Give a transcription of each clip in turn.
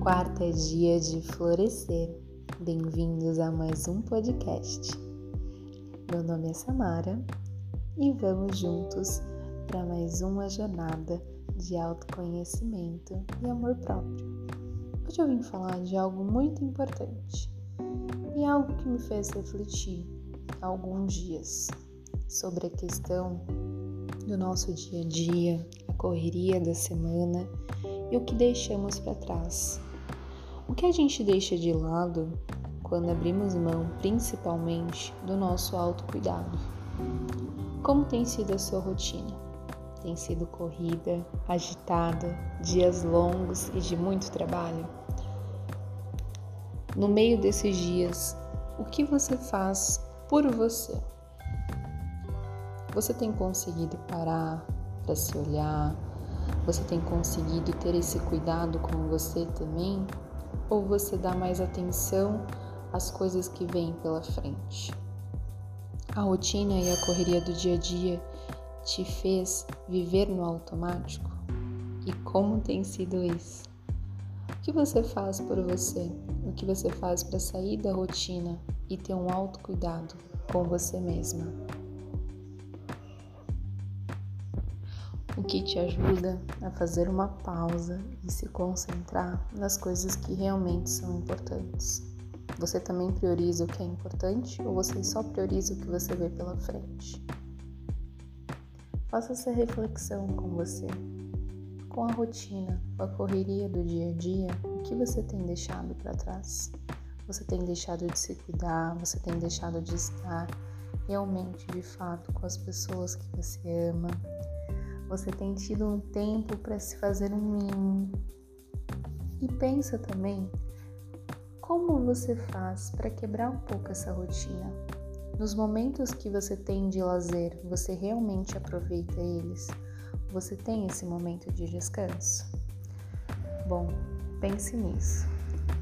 Quarta é dia de florescer. Bem-vindos a mais um podcast. Meu nome é Samara e vamos juntos para mais uma jornada de autoconhecimento e amor próprio. Hoje eu vim falar de algo muito importante e algo que me fez refletir alguns dias sobre a questão do nosso dia a dia, a correria da semana e o que deixamos para trás. O que a gente deixa de lado quando abrimos mão principalmente do nosso autocuidado? Como tem sido a sua rotina? Tem sido corrida, agitada, dias longos e de muito trabalho? No meio desses dias, o que você faz por você? Você tem conseguido parar para se olhar? Você tem conseguido ter esse cuidado com você também? Ou você dá mais atenção às coisas que vêm pela frente? A rotina e a correria do dia a dia te fez viver no automático? E como tem sido isso? O que você faz por você? O que você faz para sair da rotina e ter um autocuidado com você mesma? O que te ajuda a fazer uma pausa e se concentrar nas coisas que realmente são importantes. Você também prioriza o que é importante ou você só prioriza o que você vê pela frente? Faça essa reflexão com você. Com a rotina, com a correria do dia a dia, o que você tem deixado para trás? Você tem deixado de se cuidar, você tem deixado de estar realmente, de fato, com as pessoas que você ama, você tem tido um tempo para se fazer um mimo. E pensa também como você faz para quebrar um pouco essa rotina. Nos momentos que você tem de lazer, você realmente aproveita eles? Você tem esse momento de descanso? Bom, pense nisso.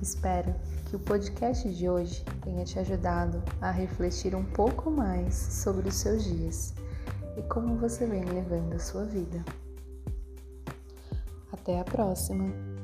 Espero que o podcast de hoje tenha te ajudado a refletir um pouco mais sobre os seus dias e como você vem levando a sua vida. Até a próxima!